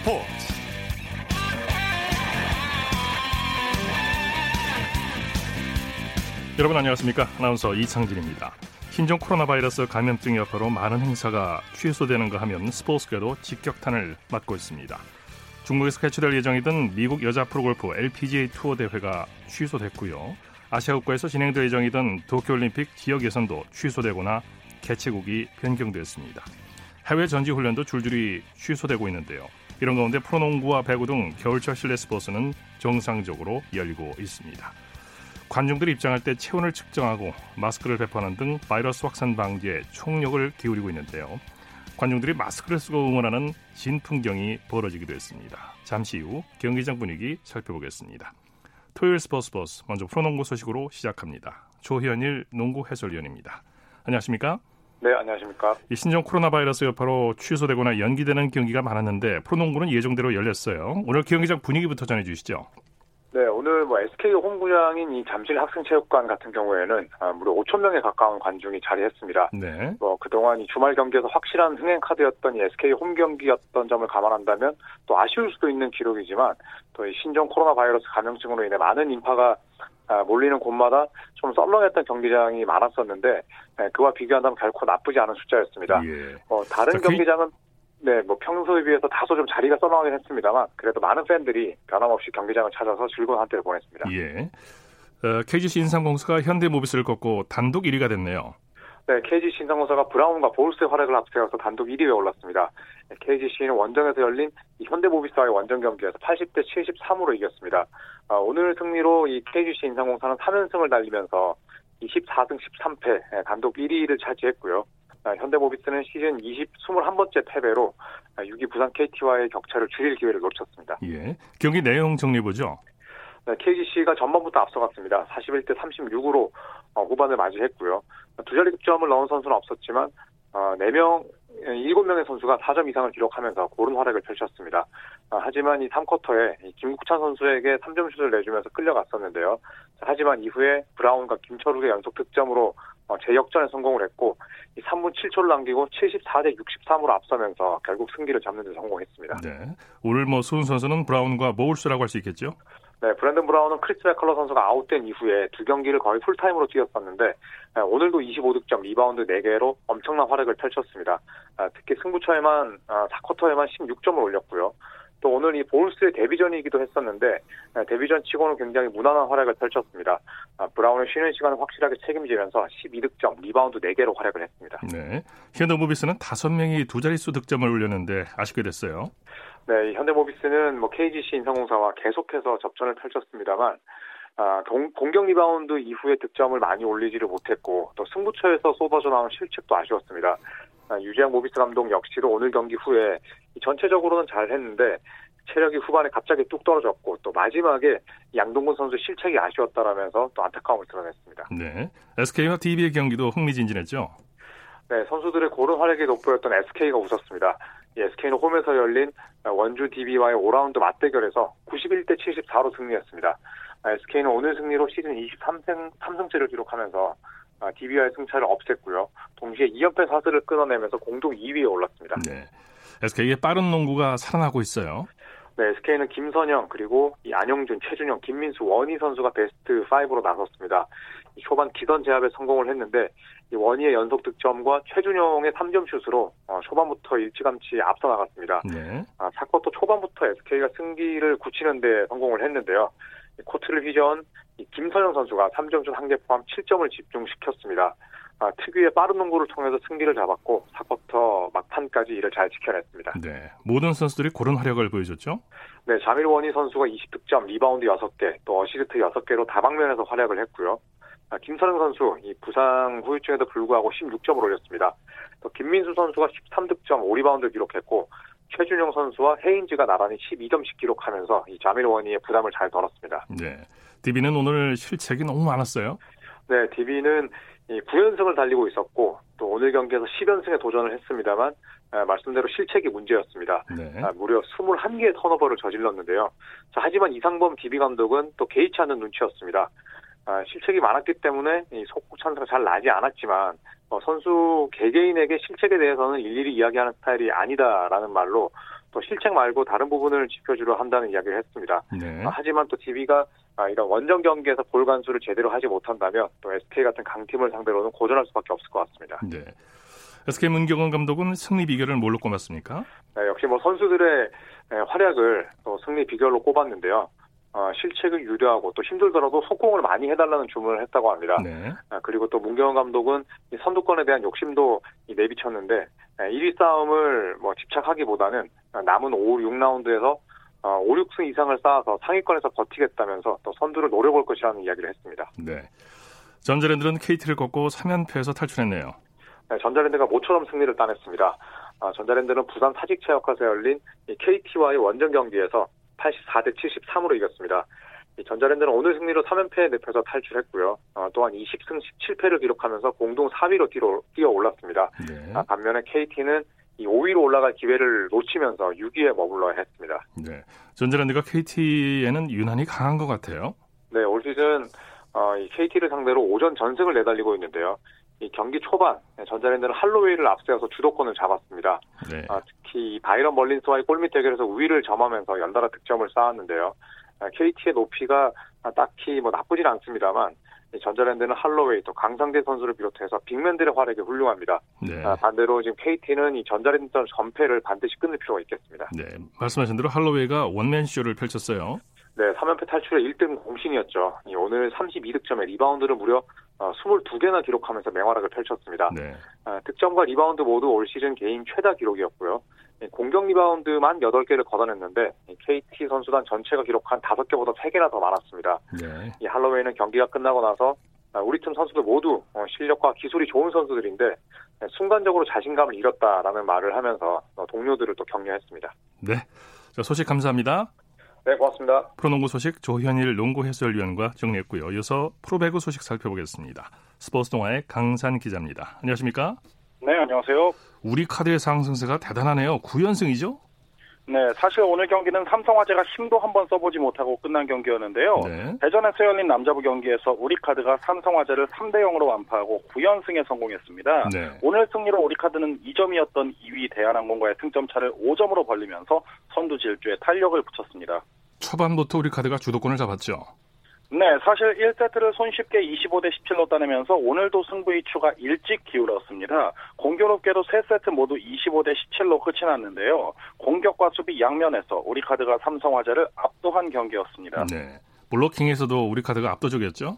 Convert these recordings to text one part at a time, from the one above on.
스포츠. 여러분 안녕하십니까? 아나운서 이창진입니다. 신종 코로나 바이러스 감염증 여파로 많은 행사가 취소되는가 하면 스포츠계도 직격탄을 맞고 있습니다. 중국에서 개최될 예정이던 미국 여자 프로골프 LPGA 투어 대회가 취소됐고요. 아시아국가에서 진행될 예정이던 도쿄올림픽 지역 예선도 취소되거나 개최국이 변경됐습니다. 해외 전지 훈련도 줄줄이 취소되고 있는데요. 이런 가운데 프로농구와 배구 등 겨울철 실내 스포츠는 정상적으로 열리고 있습니다. 관중들이 입장할 때 체온을 측정하고 마스크를 배포하는 등 바이러스 확산 방지에 총력을 기울이고 있는데요. 관중들이 마스크를 쓰고 응원하는 진풍경이 벌어지기도 했습니다. 잠시 후 경기장 분위기 살펴보겠습니다. 토요일 스포츠 버스 먼저 프로농구 소식으로 시작합니다. 조현일 농구 해설위원입니다. 안녕하십니까? 네, 안녕하십니까. 이 신종 코로나 바이러스 여파로 취소되거나 연기되는 경기가 많았는데 프로농구는 예정대로 열렸어요. 오늘 경기장 분위기부터 전해주시죠. 네, 오늘 뭐 SK 홈구장인 이 잠실 학생체육관 같은 경우에는 아, 무려 5천 명에 가까운 관중이 자리했습니다. 네. 뭐 그동안 이 주말 경기에서 확실한 흥행 카드였던 이 SK 홈 경기였던 점을 감안한다면 또 아쉬울 수도 있는 기록이지만 또 이 신종 코로나 바이러스 감염증으로 인해 많은 인파가 아, 몰리는 곳마다 좀 썰렁했던 경기장이 많았었는데 네, 그와 비교한다면 결코 나쁘지 않은 숫자였습니다. 예. 어, 다른 경기장은 네, 뭐 평소에 비해서 다소 좀 자리가 썰렁하긴 했습니다만 그래도 많은 팬들이 변함없이 경기장을 찾아서 즐거운 한때를 보냈습니다. 예. 어, KGC 인삼공사가 현대모비스를 꺾고 단독 1위가 됐네요. 네, KGC 인삼공사가 브라운과 볼스의 활약을 앞세워서 단독 1위에 올랐습니다. KGC는 원정에서 열린 현대모비스와의 원정 경기에서 80대 73으로 이겼습니다. 아, 오늘 승리로 이 KGC 인삼공사는 3연승을 달리면서 24승 13패 단독 1위를 차지했고요. 아, 현대모비스는 시즌 20, 21번째 패배로 6위 부산 KT와의 격차를 줄일 기회를 놓쳤습니다. 예. 경기 내용 정리해보죠. 네, KGC가 전반부터 앞서갔습니다. 41대 36으로 어, 후반을 맞이했고요. 두 자리 득점을 넣은 선수는 없었지만 4명, 어, 7명의 선수가 4점 이상을 기록하면서 고른 활약을 펼쳤습니다. 아, 하지만 이 3쿼터에 김국찬 선수에게 3점 슛을 내주면서 끌려갔었는데요. 하지만 이후에 브라운과 김철욱의 연속 득점으로 어, 재역전에 성공을 했고 3분 7초를 남기고 74대 63으로 앞서면서 결국 승기를 잡는 데 성공했습니다. 네. 오늘 뭐 수훈 선수는 브라운과 보울스라고 할 수 있겠죠? 네, 브랜든 브라운은 크리스 맥컬러 선수가 아웃된 이후에 두 경기를 거의 풀타임으로 뛰었었는데 네, 오늘도 25득점, 리바운드 4개로 엄청난 활약을 펼쳤습니다. 아, 특히 승부처에만 4쿼터에만 아, 16점을 올렸고요. 또 오늘 이 보울스의 데뷔전이기도 했었는데 네, 데뷔전 치고는 굉장히 무난한 활약을 펼쳤습니다. 아, 브라운의 쉬는 시간을 확실하게 책임지면서 12득점, 리바운드 4개로 활약을 했습니다. 네, 현대모비스는 5명이 두 자릿수 득점을 올렸는데 아쉽게 됐어요. 네, 현대모비스는 뭐 KGC 인삼공사와 계속해서 접전을 펼쳤습니다만 아, 공, 공격 리바운드 이후에 득점을 많이 올리지를 못했고 또 승부처에서 쏟아져 나온 실책도 아쉬웠습니다. 아, 유지양 모비스 감독 역시도 오늘 경기 후에 전체적으로는 잘 했는데 체력이 후반에 갑자기 뚝 떨어졌고 또 마지막에 양동근 선수 실책이 아쉬웠다라면서 또 안타까움을 드러냈습니다. 네, SK와 DB의 경기도 흥미진진했죠. 네, 선수들의 고른 활약이 돋보였던 SK가 웃었습니다. SK는 홈에서 열린 원주 DB와의 5라운드 맞대결에서 91대 74로 승리했습니다. SK는 오늘 승리로 시즌 23승 3승째를 기록하면서 DB와의 승차를 없앴고요. 동시에 2연패 사슬을 끊어내면서 공동 2위에 올랐습니다. 네. SK의 빠른 농구가 살아나고 있어요. 네, SK는 김선영 그리고 이 안영준, 최준영, 김민수, 원희 선수가 베스트 5로 나섰습니다. 초반 기선 제압에 성공을 했는데 이 원희의 연속 득점과 최준용의 3점 슛으로 어, 초반부터 일찌감치 앞서 나갔습니다. 네. 아, 4쿼터 초반부터 SK가 승기를 굳히는 데 성공을 했는데요. 코트를 휘저은 김선형 선수가 3점 슛 한 개 포함 7점을 집중시켰습니다. 아, 특유의 빠른 농구를 통해서 승기를 잡았고 4쿼터 막판까지 이를 잘 지켜냈습니다. 네, 모든 선수들이 고른 활약을 보여줬죠? 네, 자밀 워니 선수가 20득점, 리바운드 6개, 또 어시스트 6개로 다방면에서 활약을 했고요. 아, 김선형 선수 이 부상 후유증에도 불구하고 16점을 올렸습니다. 또 김민수 선수가 13득점, 5리바운드 기록했고 최준영 선수와 헤인즈가 나란히 12점씩 기록하면서 이 자밀 원희의 부담을 잘 덜었습니다. 네. DB는 오늘 실책이 너무 많았어요. 네, DB는 이 9연승을 달리고 있었고 또 오늘 경기에서 10연승에 도전을 했습니다만 아, 말씀대로 실책이 문제였습니다. 네. 아, 무려 21개의 턴오버를 저질렀는데요. 자, 하지만 이상범 DB 감독은 또 개의치 않는 눈치였습니다. 아, 실책이 많았기 때문에 속구 찬스가 잘 나지 않았지만 어, 선수 개개인에게 실책에 대해서는 일일이 이야기하는 스타일이 아니다라는 말로 또 실책 말고 다른 부분을 지켜주려 한다는 이야기를 했습니다. 네. 아, 하지만 또 DB가 아, 이런 원정 경기에서 볼 간수를 제대로 하지 못한다면 또 SK 같은 강팀을 상대로는 고전할 수밖에 없을 것 같습니다. 네. SK 문경원 감독은 승리 비결을 뭘로 꼽았습니까? 네, 역시 뭐 선수들의 활약을 또 승리 비결로 꼽았는데요. 어, 실책을 유리하고 또 힘들더라도 속공을 많이 해달라는 주문을 했다고 합니다. 네. 아, 그리고 또 문경원 감독은 이 선두권에 대한 욕심도 내비쳤는데 1위 싸움을 뭐 집착하기보다는 남은 5, 6라운드에서 어, 5, 6승 이상을 쌓아서 상위권에서 버티겠다면서 또 선두를 노려볼 것이라는 이야기를 했습니다. 네. 전자랜드는 KT를 꺾고 3연패에서 탈출했네요. 네, 전자랜드가 모처럼 승리를 따냈습니다. 아, 전자랜드는 부산 사직체육관에서 열린 KT와의 원정 경기에서 84대 73으로 이겼습니다. 전자랜드는 오늘 승리로 3연패에 늪에서 탈출했고요. 어, 또한 20승 17패를 기록하면서 공동 4위로 뛰어, 뛰어 올랐습니다. 네. 아, 반면에 KT는 이 5위로 올라갈 기회를 놓치면서 6위에 머물러야 했습니다. 네. 전자랜드가 KT에는 유난히 강한 것 같아요. 네, 올 시즌 어, 이 KT를 상대로 오전 전승을 내달리고 있는데요. 이 경기 초반 전자랜드는 할로웨이를 앞세워서 주도권을 잡았습니다. 네. 아, 특히 바이런 멀린스와의 골밑 대결에서 우위를 점하면서 연달아 득점을 쌓았는데요. 아, KT의 높이가 딱히 뭐 나쁘진 않습니다만 전자랜드는 할로웨이 또 강상재 선수를 비롯해서 빅맨들의 활약이 훌륭합니다. 네. 아, 반대로 지금 KT는 이 전자랜드 전패를 반드시 끊을 필요가 있겠습니다. 네, 말씀하신 대로 할로웨이가 원맨 쇼를 펼쳤어요. 네, 3연패 탈출의 1등 공신이었죠. 오늘 32득점에 리바운드를 무려 22개나 어, 기록하면서 맹활약을 펼쳤습니다. 네. 아, 득점과 리바운드 모두 올 시즌 개인 최다 기록이었고요. 공격 리바운드만 8개를 걷어냈는데 KT 선수단 전체가 기록한 5개보다 3개나 더 많았습니다. 네. 이 할로웨이는 경기가 끝나고 나서 아, 우리 팀 선수들 모두 어, 실력과 기술이 좋은 선수들인데 순간적으로 자신감을 잃었다라는 말을 하면서 동료들을 또 격려했습니다. 네. 소식 감사합니다. 네, 고맙습니다. 프로농구 소식 조현일 농구 해설위원과 정리했고요. 이어서 프로배구 소식 살펴보겠습니다. 스포츠 동아의 강산 기자입니다. 안녕하십니까? 네, 안녕하세요. 우리 카드의 상승세가 대단하네요. 9연승이죠? 네, 사실 오늘 경기는 삼성화재가 힘도 한 번 써보지 못하고 끝난 경기였는데요. 네. 대전에서 열린 남자부 경기에서 우리카드가 삼성화재를 3대 0으로 완파하고 9연승에 성공했습니다. 네. 오늘 승리로 우리카드는 2점이었던 2위 대한항공과의 승점 차를 5점으로 벌리면서 선두 질주에 탄력을 붙였습니다. 초반부터 우리 카드가 주도권을 잡았죠. 네, 사실 1세트를 손쉽게 25대 17로 따내면서 오늘도 승부의 추가 일찍 기울었습니다. 공교롭게도 3세트 모두 25대 17로 끝이 났는데요. 공격과 수비 양면에서 우리 카드가 삼성화재를 압도한 경기였습니다. 네, 블로킹에서도 우리 카드가 압도적이었죠?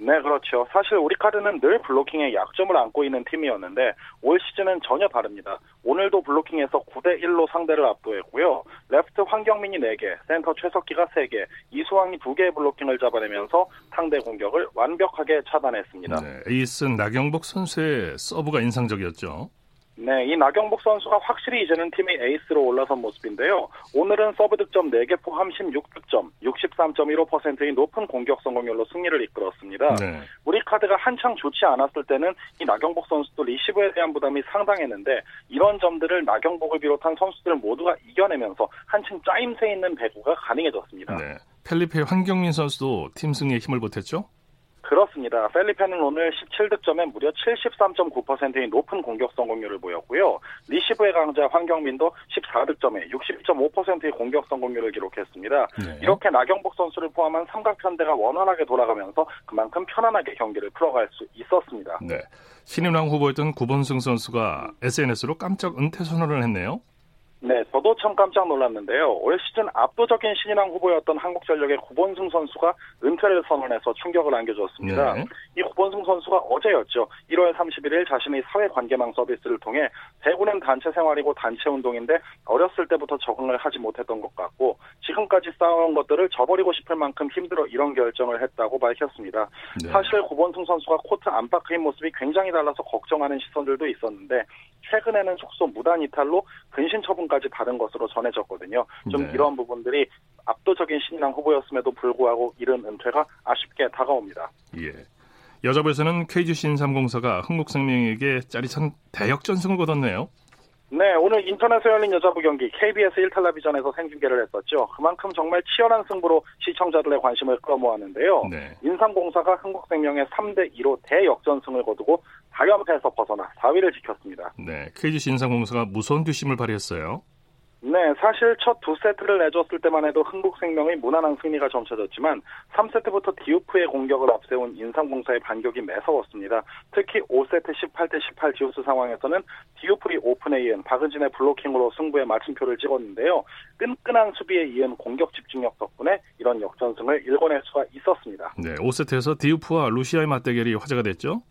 네, 그렇죠. 사실 우리 카드는 늘 블로킹에 약점을 안고 있는 팀이었는데 올 시즌은 전혀 다릅니다. 오늘도 블로킹에서 9대 1로 상대를 압도했고요. 레프트 황경민이 4개, 센터 최석기가 3개, 이수황이 2개의 블로킹을 잡아내면서 상대 공격을 완벽하게 차단했습니다. 네, 에이스 나경복 선수의 서브가 인상적이었죠. 네, 이 나경복 선수가 확실히 이제는 팀의 에이스로 올라선 모습인데요. 오늘은 서브 득점 4개 포함 16득점, 63.15%의 높은 공격 성공률로 승리를 이끌었습니다. 네. 우리 카드가 한창 좋지 않았을 때는 이 나경복 선수도 리시브에 대한 부담이 상당했는데 이런 점들을 나경복을 비롯한 선수들 모두가 이겨내면서 한층 짜임새 있는 배구가 가능해졌습니다. 네. 펠리페 황경민 선수도 팀 승리에 힘을 보탰죠? 그렇습니다. 펠리페는 오늘 17득점에 무려 73.9%의 높은 공격 성공률을 보였고요. 리시브의 강자 황경민도 14득점에 60.5%의 공격 성공률을 기록했습니다. 네. 이렇게 나경복 선수를 포함한 삼각편대가 원활하게 돌아가면서 그만큼 편안하게 경기를 풀어갈 수 있었습니다. 네. 신인왕 후보였던 구본승 선수가 SNS로 깜짝 은퇴 선언을 했네요. 네, 저도 참 깜짝 놀랐는데요. 올 시즌 압도적인 신인왕 후보였던 한국전력의 구본승 선수가 은퇴를 선언해서 충격을 안겨줬습니다. 네. 이 구본승 선수가 어제였죠. 1월 31일 자신의 사회관계망 서비스를 통해 배구는 단체 생활이고 단체 운동인데 어렸을 때부터 적응을 하지 못했던 것 같고 지금까지 쌓아온 것들을 저버리고 싶을 만큼 힘들어 이런 결정을 했다고 밝혔습니다. 네. 사실 구본승 선수가 코트 안팎의 모습이 굉장히 달라서 걱정하는 시선들도 있었는데 최근에는 속소 무단 이탈로 근신 처분 까지 받은 것으로 전해졌거든요. 좀 네. 이런 부분들이 압도적인 신인왕 후보였음에도 불구하고 이른 은퇴가 아쉽게 다가옵니다. 예. 여자부에서는 KG 신삼공사가 흥국생명에게 짜릿한 대역전승을 거뒀네요. 네, 오늘 인터넷에 열린 여자부 경기 KBS 1텔레비전에서 생중계를 했었죠. 그만큼 정말 치열한 승부로 시청자들의 관심을 끌어모았는데요. 네. 인삼공사가 흥국생명의 3대 2로 대역전승을 거두고 4연패에서 벗어나 4위를 지켰습니다. 네, KGC 인삼공사가 무서운 뒷심을 발휘했어요. 네, 사실 첫 두 세트를 내줬을 때만 해도 흥국생명이 무난한 승리가 점쳐졌지만 3세트부터 디우프의 공격을 앞세운 인삼공사의 반격이 매서웠습니다. 특히 5세트 18대 18 듀스 상황에서는 디우프의 오픈에 이은 박은진의 블로킹으로 승부에 마침표를 찍었는데요. 끈끈한 수비에 이은 공격 집중력 덕분에 이런 역전승을 일궈낼 수가 있었습니다. 네, 5세트에서 디우프와 루시아의 맞대결이 화제가 됐죠?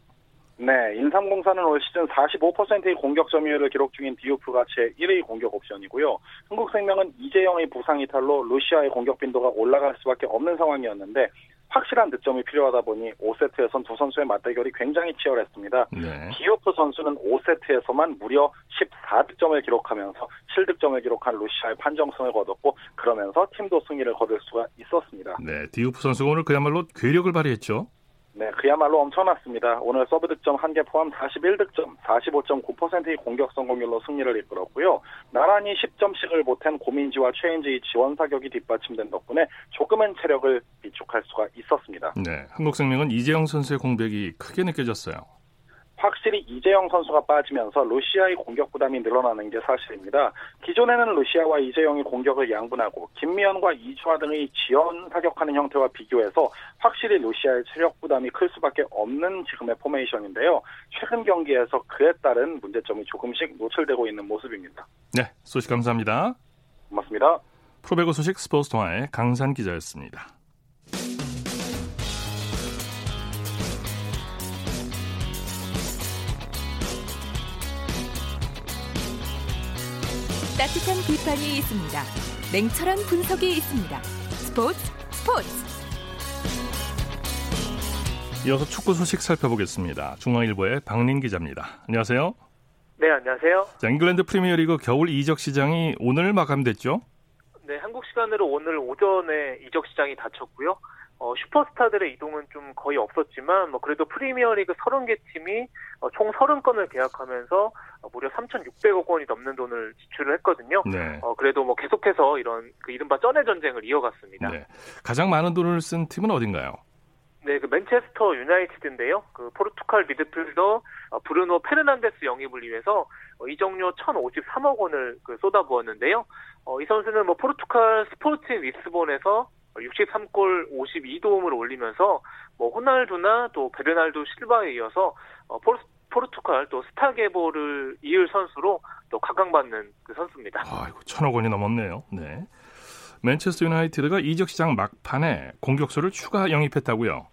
네, 인삼공사는 올 시즌 45%의 공격 점유율을 기록 중인 디우프가 제1의 공격 옵션이고요. 흥국생명은 이재영의 부상 이탈로 루시아의 공격 빈도가 올라갈 수밖에 없는 상황이었는데 확실한 득점이 필요하다 보니 5세트에선 두 선수의 맞대결이 굉장히 치열했습니다. 네. 디우프 선수는 5세트에서만 무려 14득점을 기록하면서 7득점을 기록한 루시아에 판정승을 거뒀고 그러면서 팀도 승리를 거둘 수가 있었습니다. 네, 디우프 선수가 오늘 그야말로 괴력을 발휘했죠. 네, 그야말로 엄청났습니다. 오늘 서브 득점 1개 포함 41득점, 45.9%의 공격 성공률로 승리를 이끌었고요. 나란히 10점씩을 보탠 고민지와 최은지의 지원 사격이 뒷받침된 덕분에 조금은 체력을 비축할 수가 있었습니다. 네, 흥국생명은 이재영 선수의 공백이 크게 느껴졌어요. 확실히 이재영 선수가 빠지면서 루시아의 공격 부담이 늘어나는 게 사실입니다. 기존에는 루시아와 이재영이 공격을 양분하고 김미연과 이주아 등의 지원 사격하는 형태와 비교해서 확실히 루시아의 체력 부담이 클 수밖에 없는 지금의 포메이션인데요. 최근 경기에서 그에 따른 문제점이 조금씩 노출되고 있는 모습입니다. 네, 소식 감사합니다. 고맙습니다. 프로배구 소식 스포츠동아의 강산 기자였습니다. 따뜻한 비판이 있습니다. 냉철한 분석이 있습니다. 스포츠 스포츠. 이어서 축구 소식 살펴보겠습니다. 중앙일보의 박린 기자입니다. 안녕하세요. 네, 안녕하세요. 자, 잉글랜드 프리미어리그 겨울 이적 시장이 오늘 마감됐죠? 네, 한국 시간으로 오늘 오전에 이적 시장이 닫혔고요. 어, 슈퍼스타들의 이동은 좀 거의 없었지만 뭐 그래도 프리미어리그 30개 팀이 어, 총 30건을 계약하면서 어, 무려 3,600억 원이 넘는 돈을 지출을 했거든요. 네. 어, 그래도 뭐 계속해서 이런 그 이른바 쩐의 전쟁을 이어갔습니다. 네. 가장 많은 돈을 쓴 팀은 어딘가요? 네, 그 맨체스터 유나이티드인데요. 그 포르투갈 미드필더 어, 브루노 페르난데스 영입을 위해서 어, 이적료 1,053억 원을 그 쏟아부었는데요. 어, 이 선수는 뭐 포르투갈 스포르팅 리스본에서 63골 52도움을 올리면서 뭐 호날두나 또 베르날도 실바에 이어서 어, 포르, 포르투갈 또 스타 계보를 이을 선수로 또 각광받는 그 선수입니다. 아이고 천억 원이 넘었네요. 네. 맨체스터 유나이티드가 이적 시장 막판에 공격수를 추가 영입했다고요?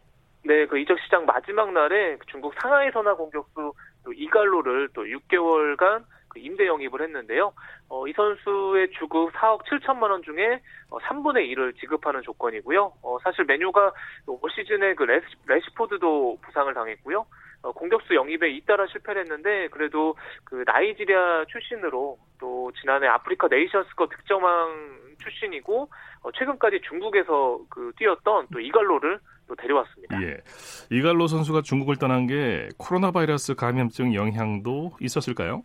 네, 그 이적 시장 마지막 날에 중국 상하이 선화 공격수 또 이갈로를 또 6개월간 그 임대 영입을 했는데요. 어, 이 선수의 주급 4억 7천만 원 중에 어, 3분의 1을 지급하는 조건이고요. 어, 사실 메뉴가 올 시즌에 그 레시, 레시포드도 부상을 당했고요. 어, 공격수 영입에 잇따라 실패를 했는데 그래도 그 나이지리아 출신으로 또 지난해 아프리카 네이션스컵 득점왕 출신이고 어, 최근까지 중국에서 그 뛰었던 또 이갈로를 또 데려왔습니다. 예. 이갈로 선수가 중국을 떠난 게 코로나 바이러스 감염증 영향도 있었을까요?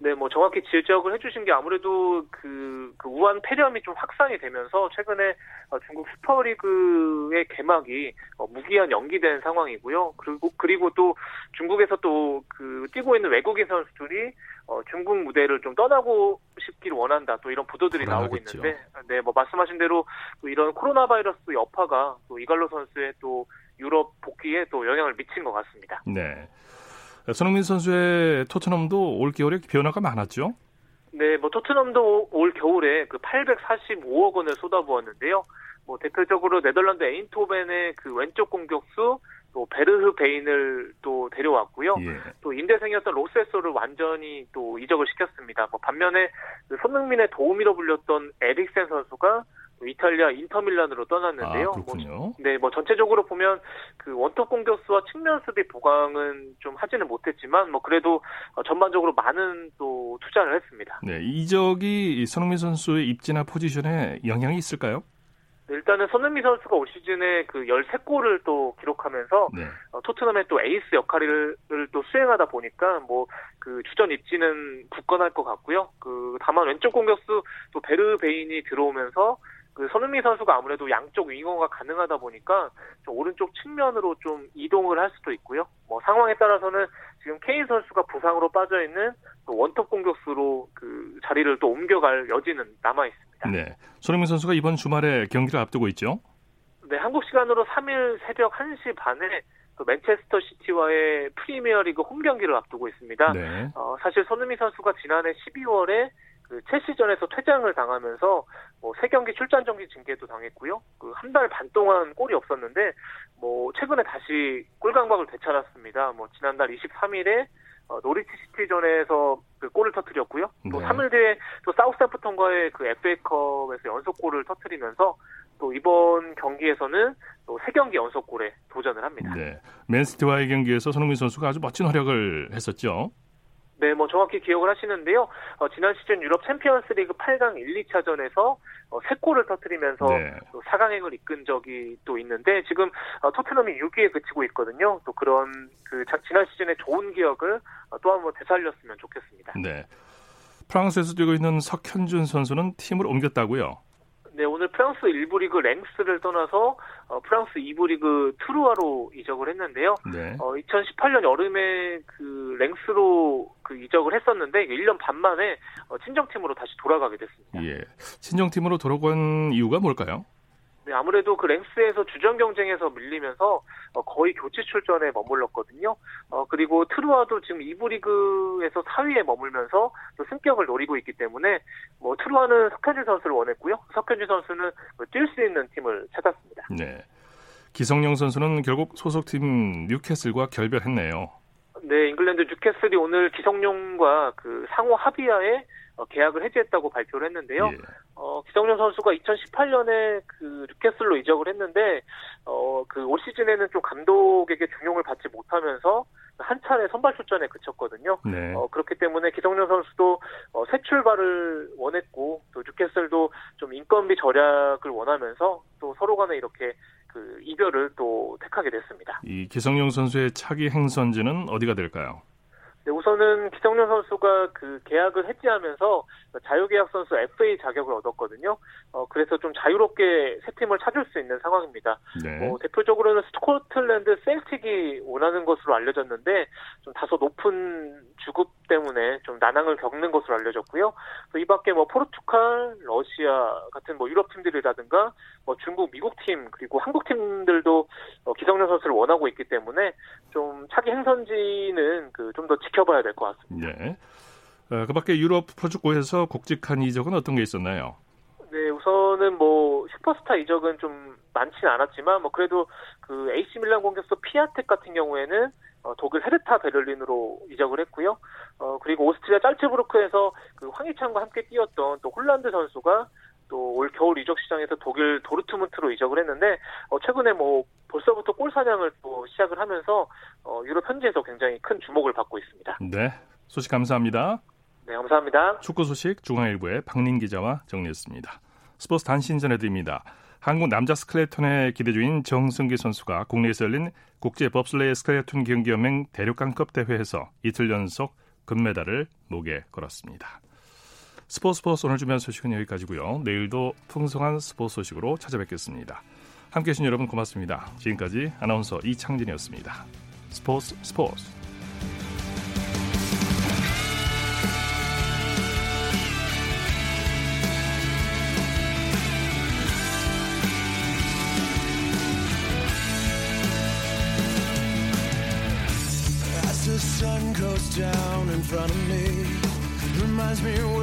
네, 뭐 정확히 지적을 해주신 게 아무래도 그, 그 우한 폐렴이 좀 확산이 되면서 최근에 어, 중국 슈퍼리그의 개막이 어, 무기한 연기된 상황이고요. 그리고 그리고 또 중국에서 또 그 뛰고 있는 외국인 선수들이 어, 중국 무대를 좀 떠나고 싶기를 원한다. 또 이런 보도들이 나오고 있는데, 네, 뭐 말씀하신 대로 이런 코로나 바이러스 여파가 또 이갈로 선수의 또 유럽 복귀에 또 영향을 미친 것 같습니다. 네. 손흥민 선수의 토트넘도 올 겨울에 변화가 많았죠? 네, 뭐 토트넘도 올 겨울에 그 845억 원을 쏟아부었는데요. 뭐 대표적으로 네덜란드 에인토벤의 그 왼쪽 공격수 또 베르흐 베인을 또 데려왔고요. 예. 또 임대생이었던 로세소를 완전히 또 이적을 시켰습니다. 뭐 반면에 그 손흥민의 도우미로 불렸던 에릭센 선수가 이탈리아 인터밀란으로 떠났는데요. 아, 뭐, 네, 뭐 전체적으로 보면 그 원톱 공격수와 측면 수비 보강은 좀 하지는 못했지만 뭐 그래도 어, 전반적으로 많은 또 투자를 했습니다. 네, 이적이 손흥민 선수의 입지나 포지션에 영향이 있을까요? 네, 일단은 손흥민 선수가 올 시즌에 그 13골을 또 기록하면서 네. 어, 토트넘의 또 에이스 역할을 또 수행하다 보니까 뭐 그 주전 입지는 굳건할 것 같고요. 그 다만 왼쪽 공격수 또 베르 베인이 들어오면서 그 손흥민 선수가 아무래도 양쪽 윙어가 가능하다 보니까 좀 오른쪽 측면으로 좀 이동을 할 수도 있고요. 뭐 상황에 따라서는 지금 케인 선수가 부상으로 빠져 있는 원톱 공격수로 그 자리를 또 옮겨갈 여지는 남아 있습니다. 네, 손흥민 선수가 이번 주말에 경기를 앞두고 있죠. 네, 한국 시간으로 3일 새벽 1시 반에 그 맨체스터 시티와의 프리미어리그 홈 경기를 앞두고 있습니다. 네. 어, 사실 손흥민 선수가 지난해 12월에 그 첼시전에서 퇴장을 당하면서 뭐 세 경기 출전 정지 징계도 당했고요. 그 한 달 반 동안 골이 없었는데 뭐 최근에 다시 골강박을 되찾았습니다. 뭐 지난달 23일에 어, 노리치 시티전에서 그 골을 터뜨렸고요. 또 네. 3일 뒤에 또 사우스햄프턴과의 그 FA컵에서 연속골을 터뜨리면서 또 이번 경기에서는 또 세 경기 연속골에 도전을 합니다. 네. 맨시티와의 경기에서 손흥민 선수가 아주 멋진 활약을 했었죠. 네, 뭐 정확히 기억을 하시는데요. 어, 지난 시즌 유럽 챔피언스리그 8강 1, 2차전에서 어, 3골을 터뜨리면서 네. 또 4강행을 이끈 적이 또 있는데 지금 어, 토트넘이 6위에 그치고 있거든요. 또 그런 그 자, 지난 시즌의 좋은 기억을 어, 또 한번 되살렸으면 좋겠습니다. 네. 프랑스에서 뛰고 있는 석현준 선수는 팀을 옮겼다고요? 네, 오늘 프랑스 1부 리그 랭스를 떠나서 어, 프랑스 2부 리그 트루아로 이적을 했는데요. 네. 어, 2018년 여름에 그 랭스로 그 이적을 했었는데 1년 반 만에 어, 친정팀으로 다시 돌아가게 됐습니다. 예. 친정팀으로 돌아간 이유가 뭘까요? 네, 아무래도 그 랭스에서 주전 경쟁에서 밀리면서 어, 거의 교체 출전에 머물렀거든요. 어, 그리고 트루아도 지금 2부 리그에서 4위에 머물면서 또 승격을 노리고 있기 때문에 뭐 트루아는 석현지 선수를 원했고요. 석현지 선수는 뭐 뛸수 있는 팀을 찾았습니다. 네. 기성용 선수는 결국 소속팀 뉴캐슬과 결별했네요. 네, 잉글랜드 뉴캐슬이 오늘 기성용과 그 상호 합의하에 어, 계약을 해지했다고 발표를 했는데요. 예. 어, 기성용 선수가 2018년에 그 뉴캐슬로 이적을 했는데 어, 그 올 시즌에는 좀 감독에게 중용을 받지 못하면서 한 차례 선발 출전에 그쳤거든요. 네. 어, 그렇기 때문에 기성용 선수도 어, 새 출발을 원했고 또 뉴캐슬도 좀 인건비 절약을 원하면서 또 서로 간에 이렇게 그 이별을 또 택하게 됐습니다. 이 기성용 선수의 차기 행선지는 어디가 될까요? 네, 우선은 기성용 선수가 그 계약을 해지하면서 자유계약 선수 FA 자격을 얻었거든요. 어, 그래서 좀 자유롭게 새 팀을 찾을 수 있는 상황입니다. 네. 어, 대표적으로는 스코틀랜드 셀틱이 원하는 것으로 알려졌는데 좀 다소 높은 주급 때문에 좀 난항을 겪는 것으로 알려졌고요. 이 밖에 뭐 포르투갈, 러시아 같은 뭐 유럽 팀들이라든가 뭐 중국, 미국 팀 그리고 한국 팀들도 어, 기성용 선수를 원하고 있기 때문에 좀 차기 행선지는 그 좀 더 지켜 봐야 될 것 같습니다. 네. 어, 그 밖에 유럽 프로축구에서 굵직한 이적은 어떤 게 있었나요? 네, 우선은 뭐 슈퍼스타 이적은 좀 많지는 않았지만 뭐 그래도 그 AC 밀란 공격수 피아텍 같은 경우에는 어, 독일 헤르타 베를린으로 이적을 했고요. 어, 그리고 오스트리아 짤츠부르크에서 그 황희찬과 함께 뛰었던 또 홀란드 선수가 또 올 겨울 이적 시장에서 독일 도르트문트로 이적을 했는데 어, 최근에 뭐 벌써부터 골 사냥을 또 시작을 하면서 어, 유럽 현지에서 굉장히 큰 주목을 받고 있습니다. 네, 소식 감사합니다. 네, 감사합니다. 축구 소식 중앙일보의 박린 기자와 정리했습니다. 스포츠 단신 전해드립니다. 한국 남자 스켈레톤의 기대주인 정승기 선수가 국내에서 열린 국제 법슬레이 스켈레톤 경기연맹 대륙강급 대회에서 이틀 연속 금메달을 목에 걸었습니다. 스포츠 스포츠 오늘 준비한 소식은 여기까지고요. 내일도 풍성한 스포츠 소식으로 찾아뵙겠습니다. 함께해 주신 여러분 고맙습니다. 지금까지 아나운서 이창진이었습니다. Sports, sports. As the sun goes down in front of me, reminds me.